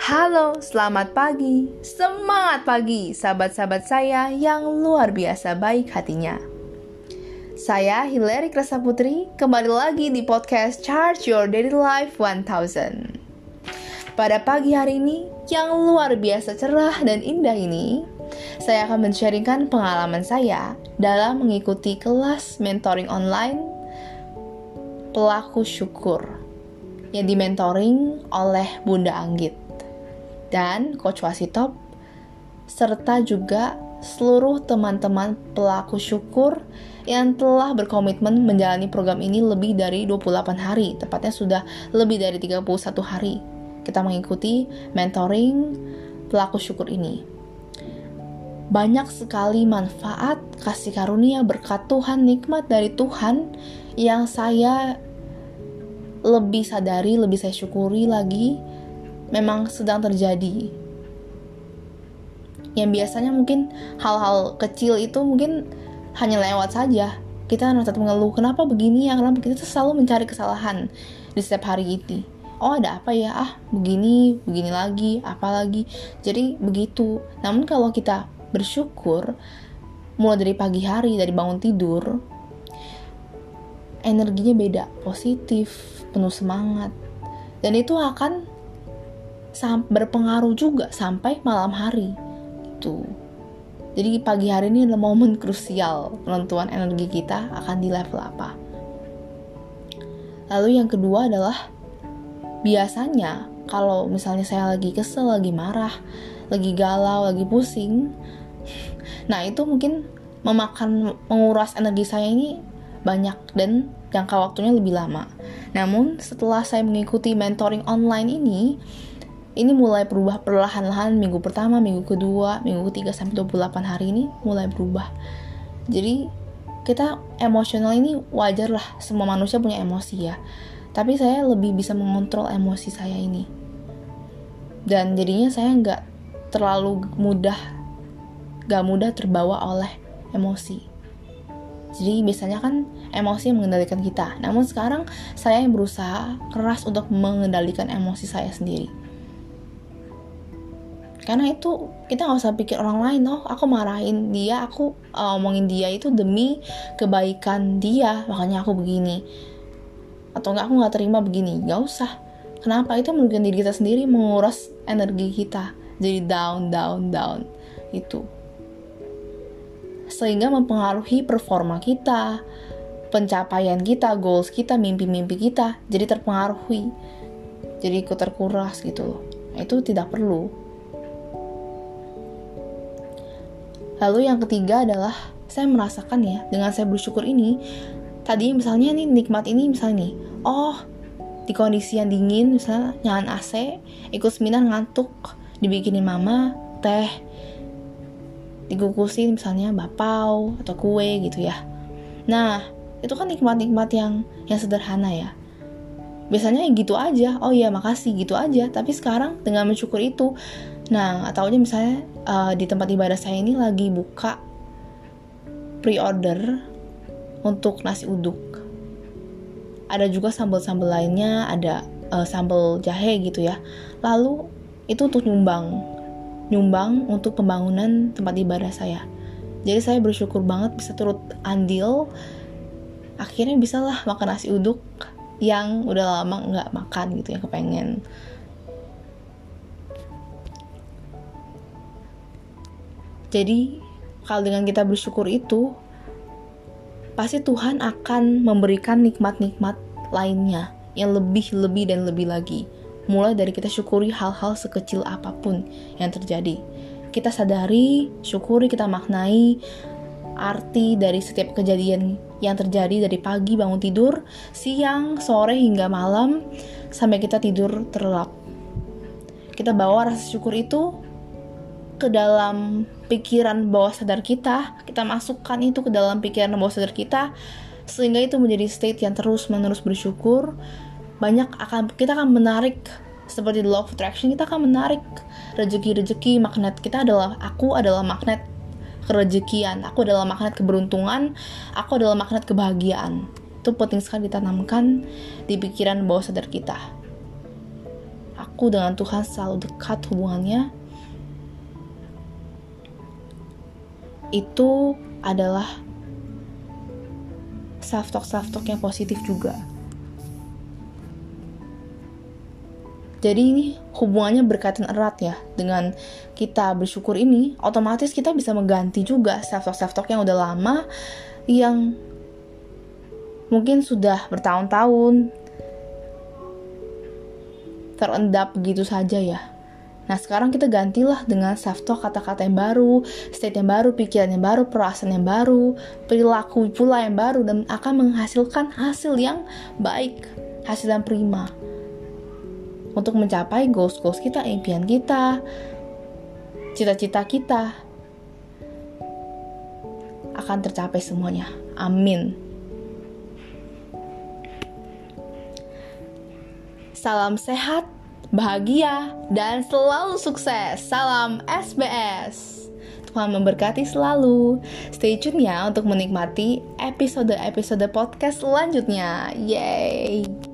Halo, selamat pagi. Semangat pagi, sahabat-sahabat saya yang luar biasa baik hatinya. Saya Hilary Krasa Putri, kembali lagi di podcast Charge Your Daily Life 1000. Pada pagi hari ini, yang luar biasa cerah dan indah ini, saya akan men-sharingkan pengalaman saya dalam mengikuti kelas mentoring online Pelaku Syukur yang dimentoring oleh Bunda Anggit dan Coach Wasitop, serta juga seluruh teman-teman pelaku syukur yang telah berkomitmen menjalani program ini lebih dari 28 hari, tepatnya sudah lebih dari 31 hari. Kita mengikuti mentoring pelaku syukur ini. Banyak sekali manfaat, kasih karunia, berkat Tuhan, nikmat dari Tuhan yang saya lebih sadari, lebih saya syukuri lagi memang sedang terjadi. Yang biasanya mungkin hal-hal kecil itu mungkin hanya lewat saja. Kita tetap mengeluh, kenapa begini ya, kenapa kita selalu mencari kesalahan di setiap hari ini. Oh ada apa ya, ah begini, begini lagi, apa lagi. Jadi begitu. Namun kalau kita bersyukur, mulai dari pagi hari, dari bangun tidur, energinya beda, positif, penuh semangat. Dan itu akan berpengaruh juga sampai malam hari. Itu jadi pagi hari ini adalah momen krusial penentuan energi kita akan di level apa. Lalu yang kedua adalah biasanya kalau misalnya saya lagi kesel lagi marah lagi galau lagi pusing nah itu mungkin memakan menguras energi saya ini banyak dan jangka waktunya lebih lama. Namun setelah saya mengikuti mentoring online ini, ini mulai berubah perlahan-lahan minggu pertama, minggu kedua, minggu ketiga sampai 28 hari ini mulai berubah. Jadi kita emosional ini wajar lah, semua manusia punya emosi ya. Tapi saya lebih bisa mengontrol emosi saya ini. Dan jadinya saya nggak terlalu mudah, nggak mudah terbawa oleh emosi. Jadi biasanya kan emosi yang mengendalikan kita. Namun sekarang saya yang berusaha keras untuk mengendalikan emosi saya sendiri karena itu kita nggak usah pikir orang lain oh aku marahin dia aku uh, omongin dia itu demi kebaikan dia makanya aku begini. Atau nggak aku nggak terima begini. Nggak usah. Kenapa? Itu merugikan diri kita sendiri menguras energi kita. Jadi down down down. Itu. Sehingga mempengaruhi performa kita pencapaian kita goals kita mimpi-mimpi kita. Jadi terpengaruhi. Jadi ikut terkuras gitu loh. Itu tidak perlu Lalu yang ketiga adalah saya merasakan ya dengan saya bersyukur ini tadi misalnya nih nikmat ini misalnya nih oh di kondisi yang dingin misalnya nyalain AC ikut seminar ngantuk dibikinin mama teh dikukusin misalnya bapau atau kue gitu ya. Nah itu kan nikmat-nikmat yang yang sederhana ya biasanya gitu aja oh iya makasih gitu aja tapi sekarang dengan mensyukur itu Nah, atau aja misalnya uh, di tempat ibadah saya ini lagi buka pre-order untuk nasi uduk. Ada juga sambal-sambal lainnya, ada uh, sambal jahe gitu ya. Lalu itu untuk nyumbang, nyumbang untuk pembangunan tempat ibadah saya. Jadi saya bersyukur banget bisa turut andil. Akhirnya bisalah makan nasi uduk yang udah lama nggak makan gitu ya kepengen. Jadi, kalau dengan kita bersyukur itu, pasti Tuhan akan memberikan nikmat-nikmat lainnya yang lebih-lebih dan lebih lagi. Mulai dari kita syukuri hal-hal sekecil apa pun yang terjadi. Kita sadari, syukuri, kita maknai arti dari setiap kejadian yang terjadi dari pagi bangun tidur, siang, sore hingga malam sampai kita tidur terlelap. Kita bawa rasa syukur itu ke dalam pikiran bawah sadar kita, kita masukkan itu ke dalam pikiran bawah sadar kita, sehingga itu menjadi state yang terus menerus bersyukur. Banyak akan kita akan menarik seperti the law of attraction kita akan menarik rezeki-rezeki magnet kita adalah aku adalah magnet kerejekian, aku adalah magnet keberuntungan, aku adalah magnet kebahagiaan. Itu penting sekali ditanamkan di pikiran bawah sadar kita. Aku dengan Tuhan selalu dekat hubungannya, itu adalah self talk self talk yang positif juga. Jadi ini hubungannya berkaitan erat ya dengan kita bersyukur ini, otomatis kita bisa mengganti juga self talk self talk yang udah lama yang mungkin sudah bertahun-tahun terendap begitu saja ya. Nah sekarang kita gantilah dengan self talk kata-kata yang baru, state yang baru, pikiran yang baru, perasaan yang baru, perilaku pula yang baru dan akan menghasilkan hasil yang baik, hasil yang prima untuk mencapai goals-goals kita, impian kita, cita-cita kita akan tercapai semuanya. Amin. Salam sehat, bahagia, dan selalu sukses. Salam SBS. Tuhan memberkati selalu. Stay tune ya untuk menikmati episode-episode podcast selanjutnya. Yeay!